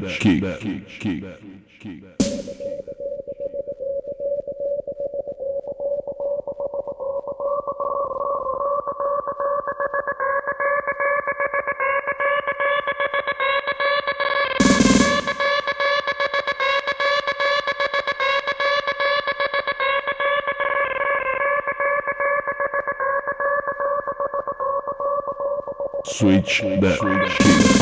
kick, kick, kick, kick, kick. Switch that. Switch.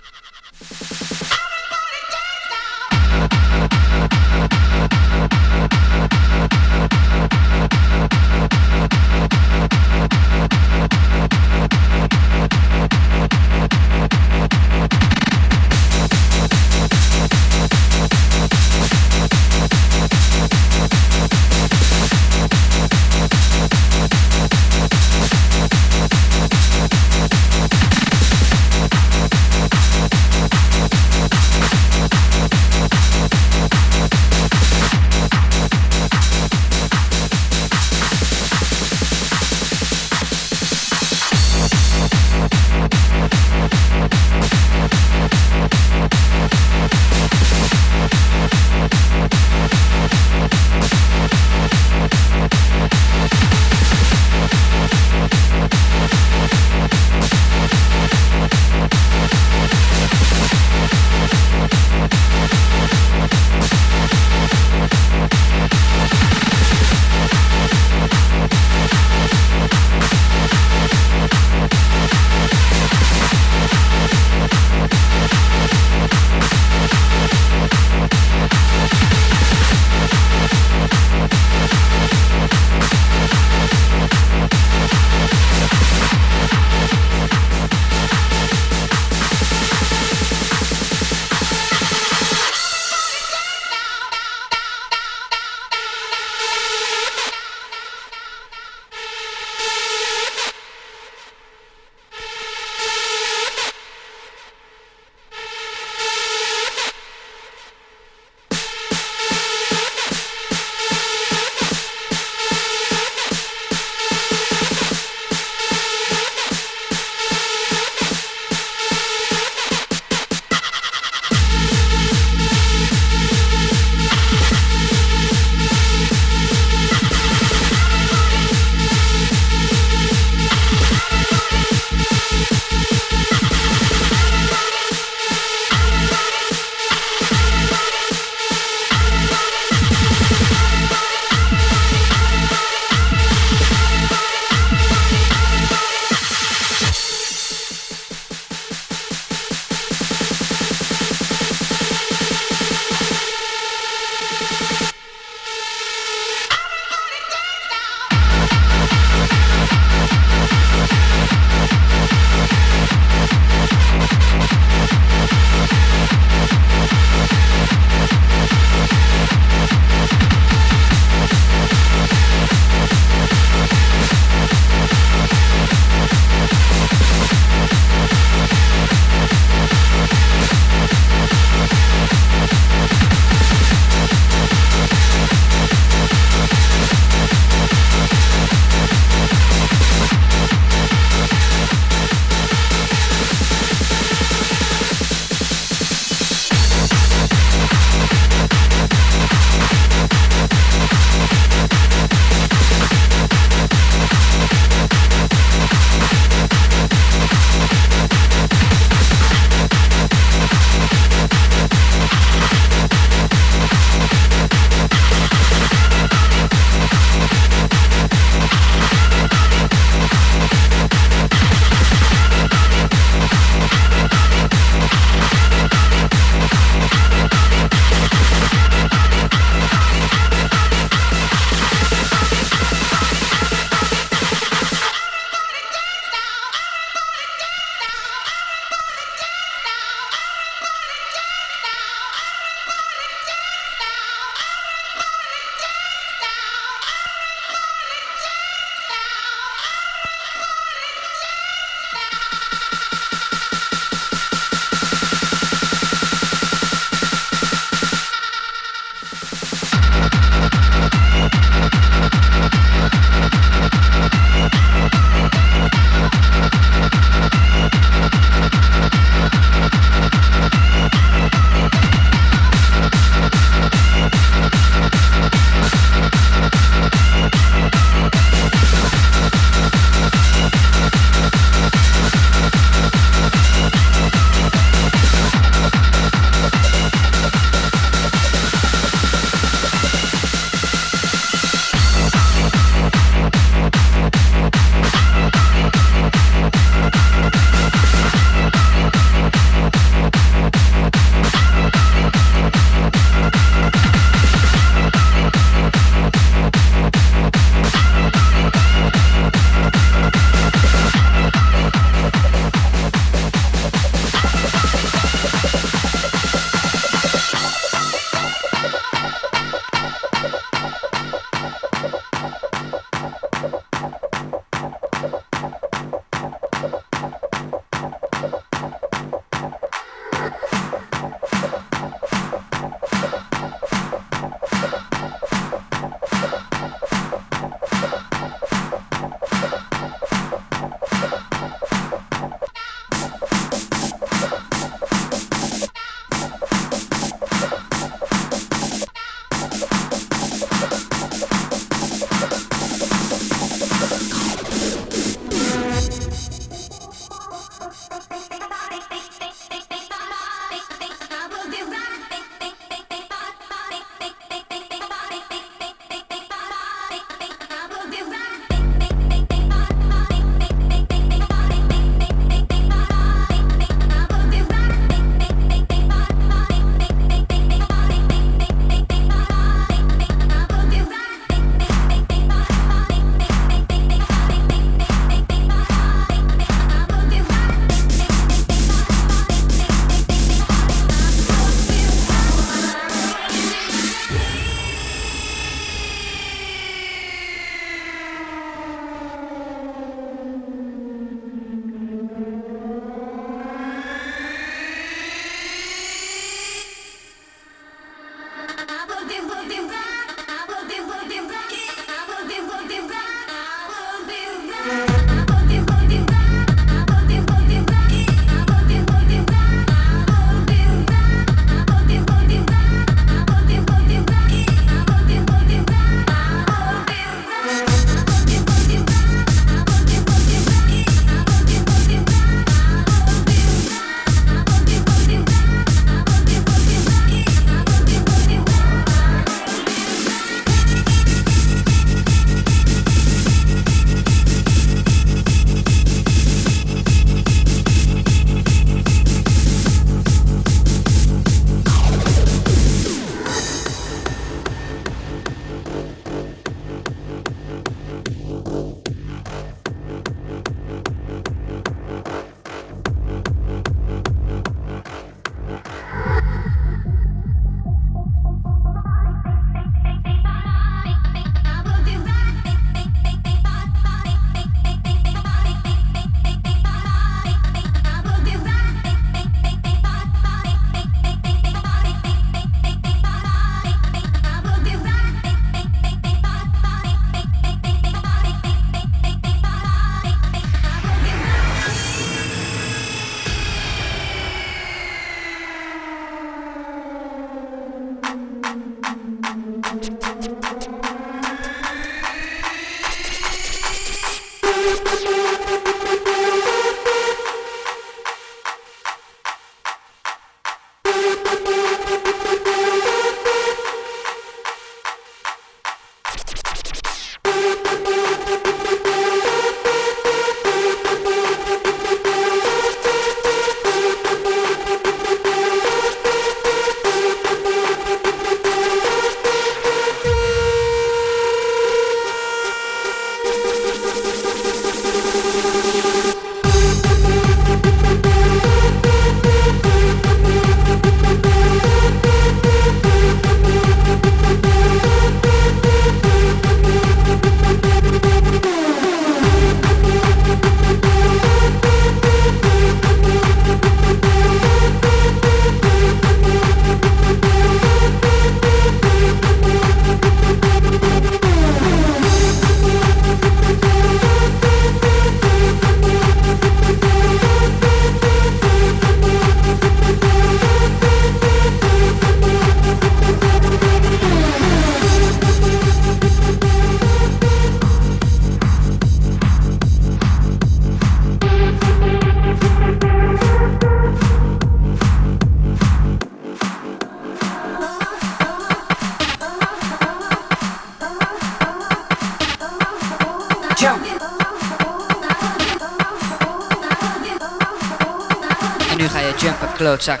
klootzak.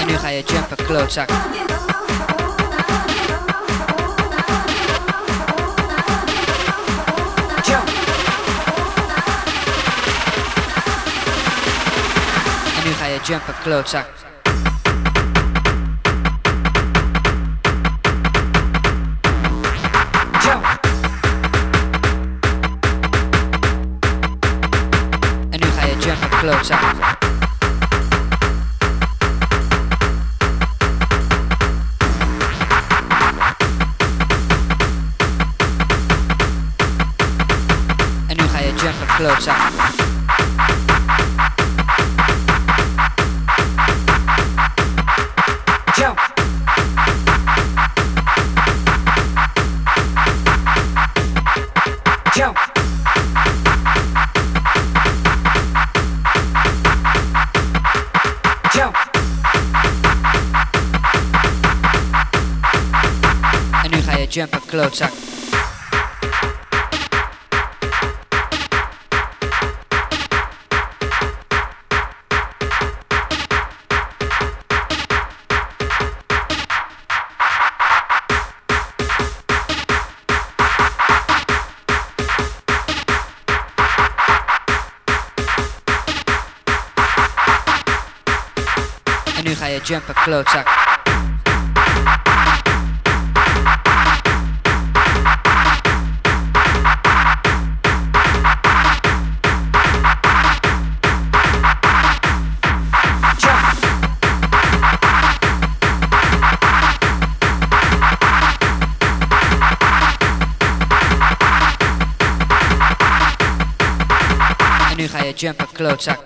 En nu ga je jumpen, klootzak. En nu ga je jumpen, klootzak. close up. En nu ga je jumpen, zak. Kloczak.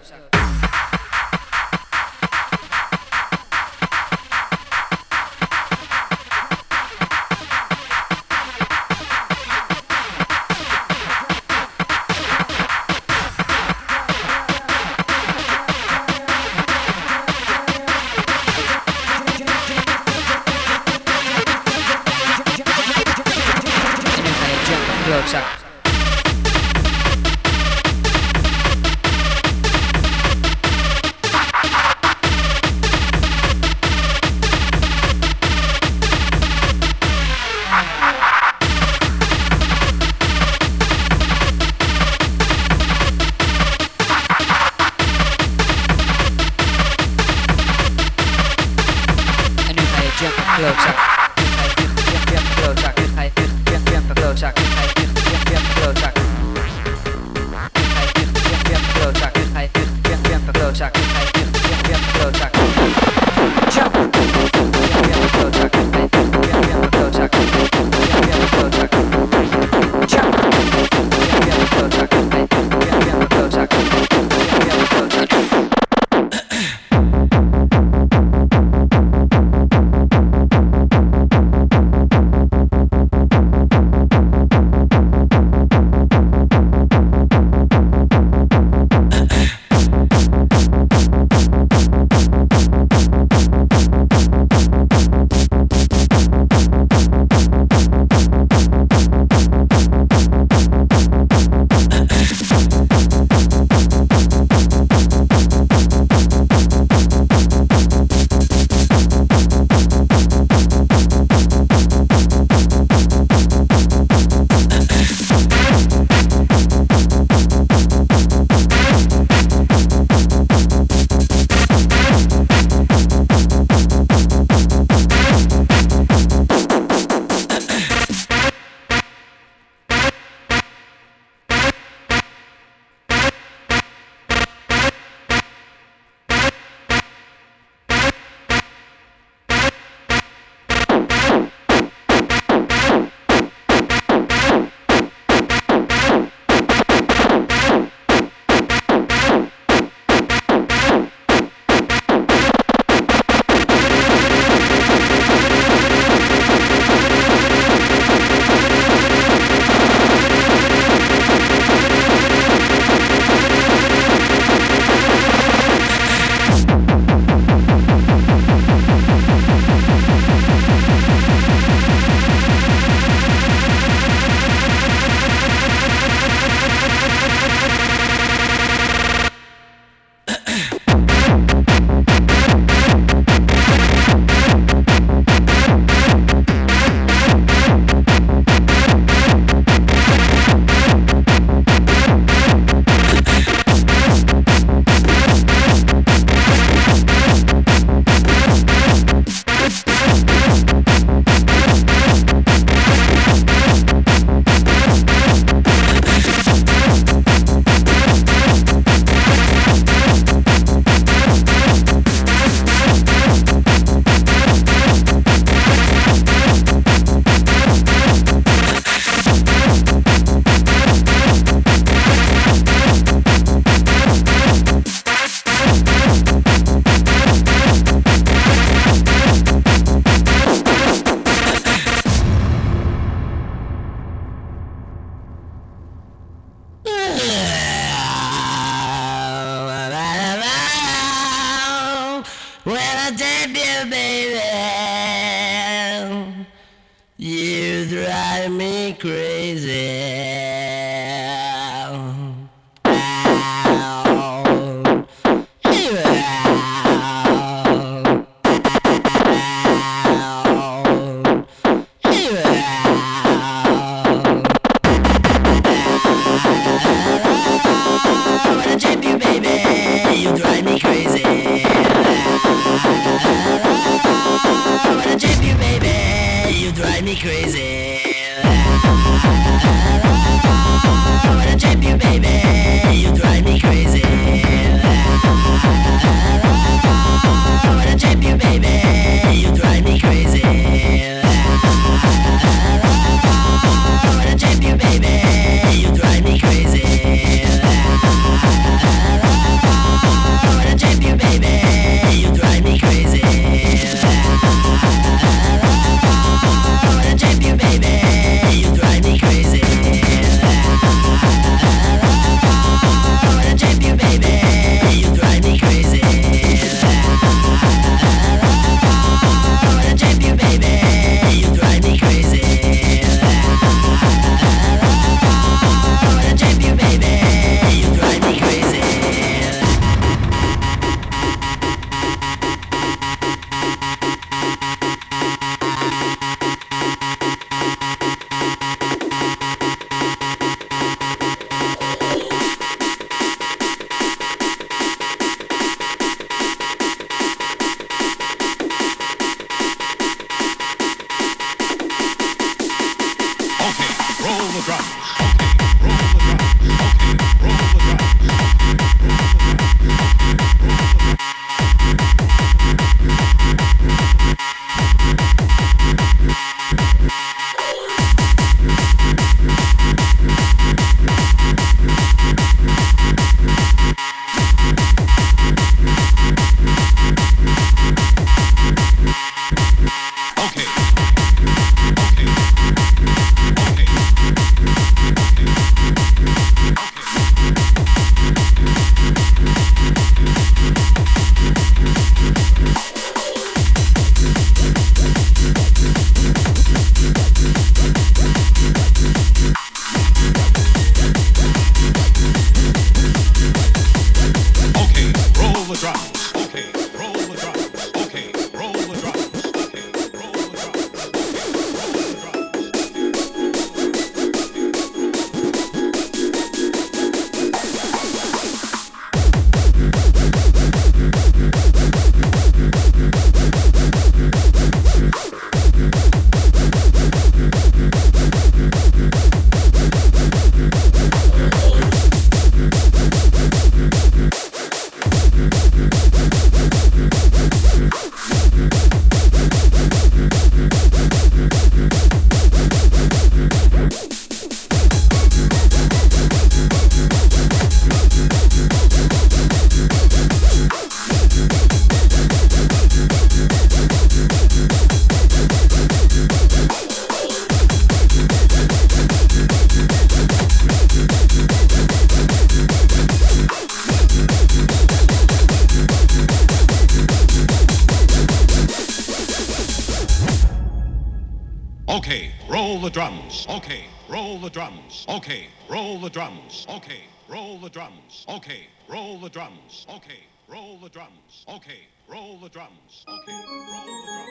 the drums. Okay, roll the drums. Okay, roll the drums. Okay, roll the drums. Okay, roll the drums. Okay, roll the drums. Okay, roll the drums.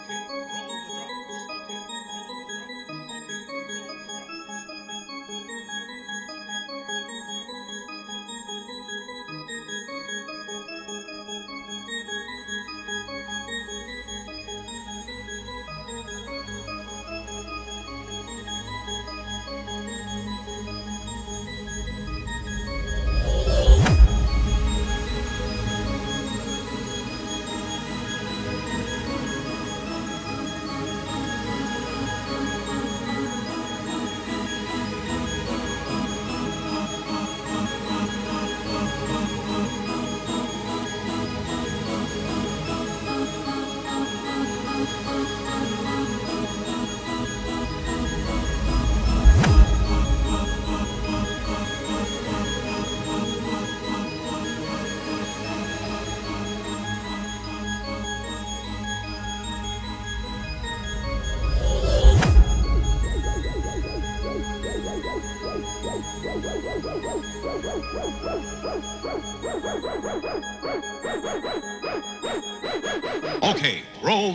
Okay.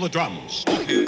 The drums. Okay,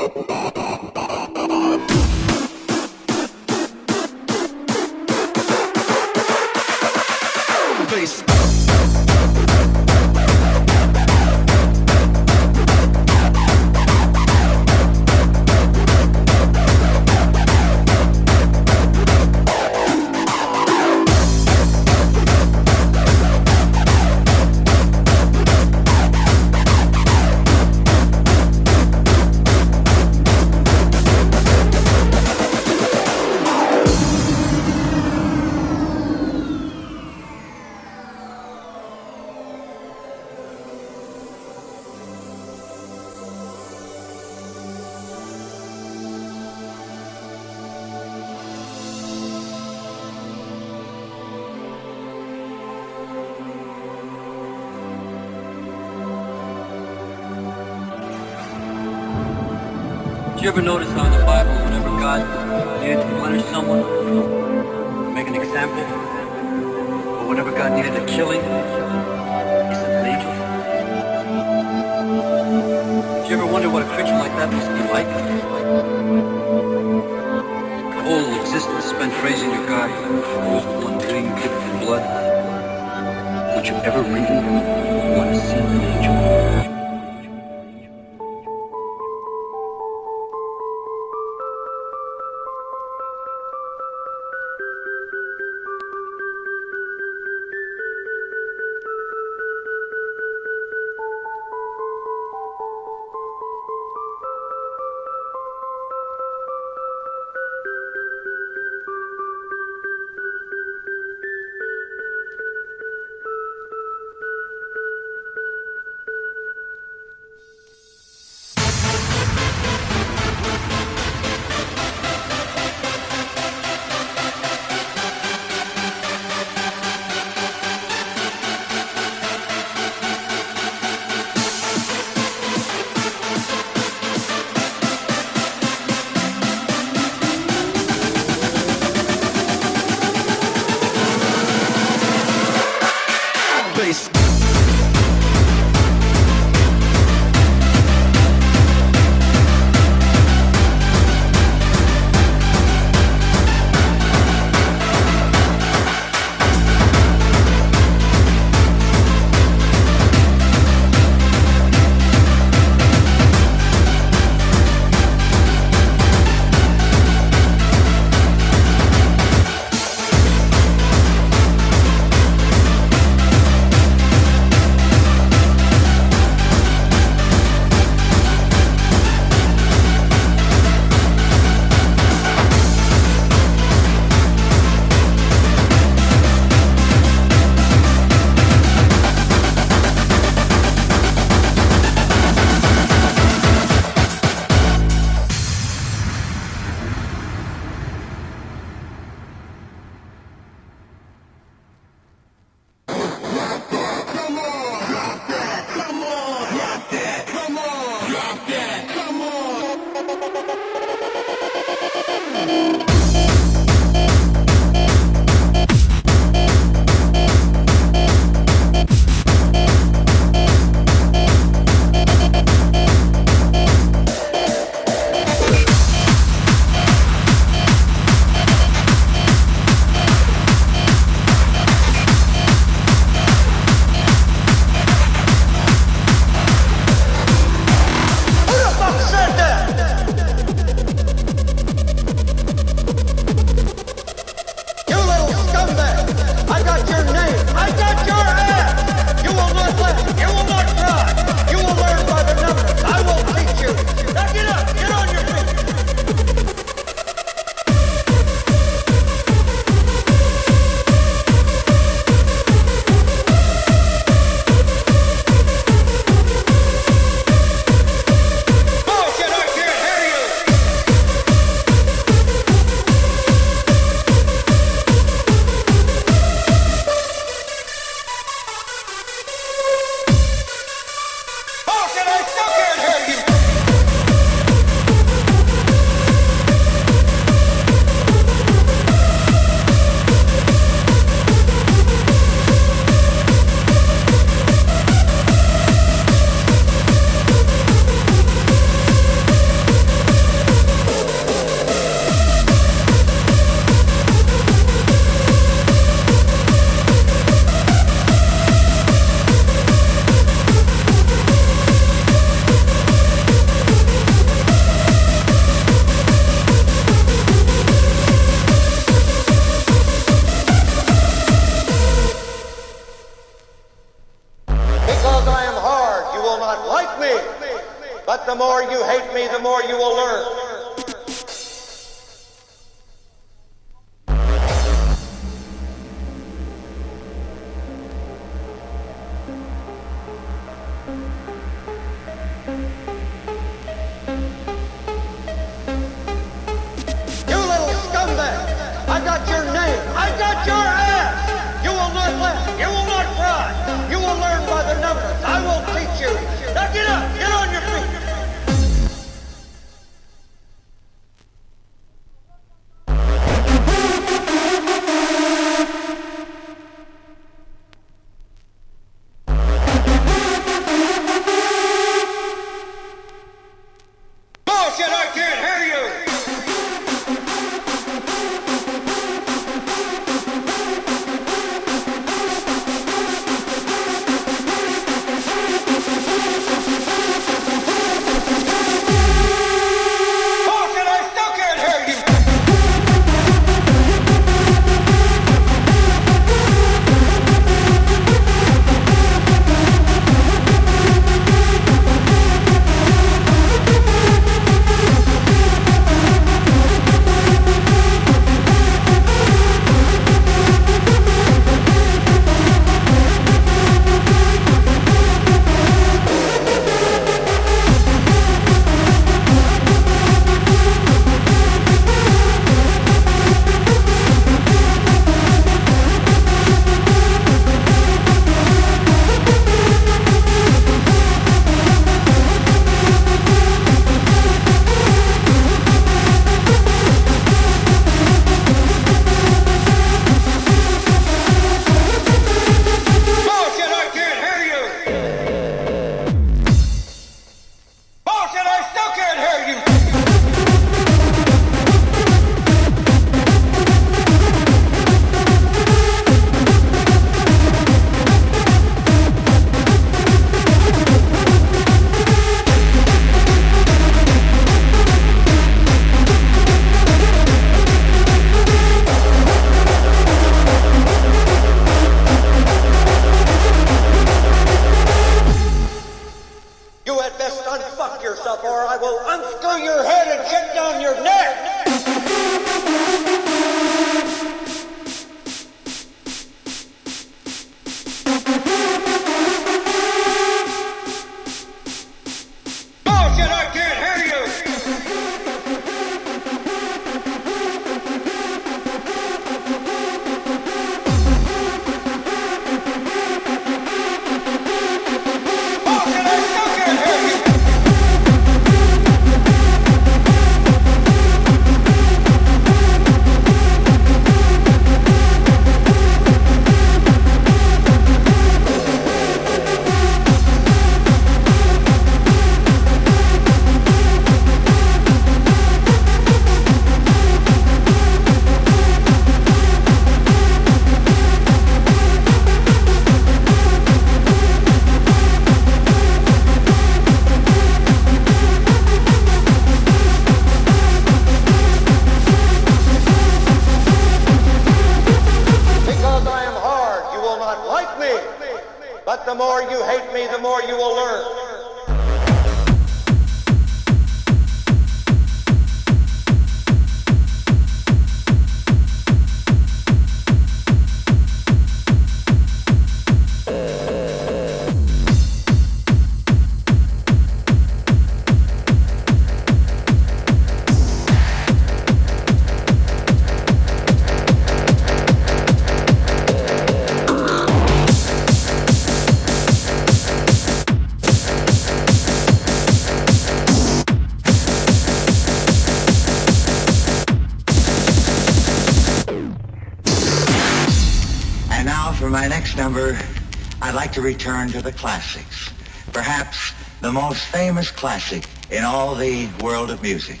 return to the classics, perhaps the most famous classic in all the world of music.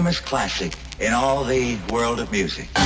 Famous classic in all the world of music.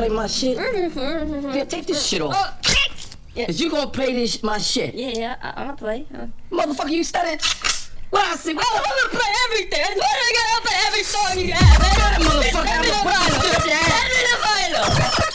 Play my shit? yeah, take this shit off. Is you gonna play this my shit? Yeah, I, I'll play. Uh, Motherfucker, you started. What I see? Well, I'm gonna play everything. Why do I gotta play every song you have? That motherfucker have a problem. Hand me the vinyl.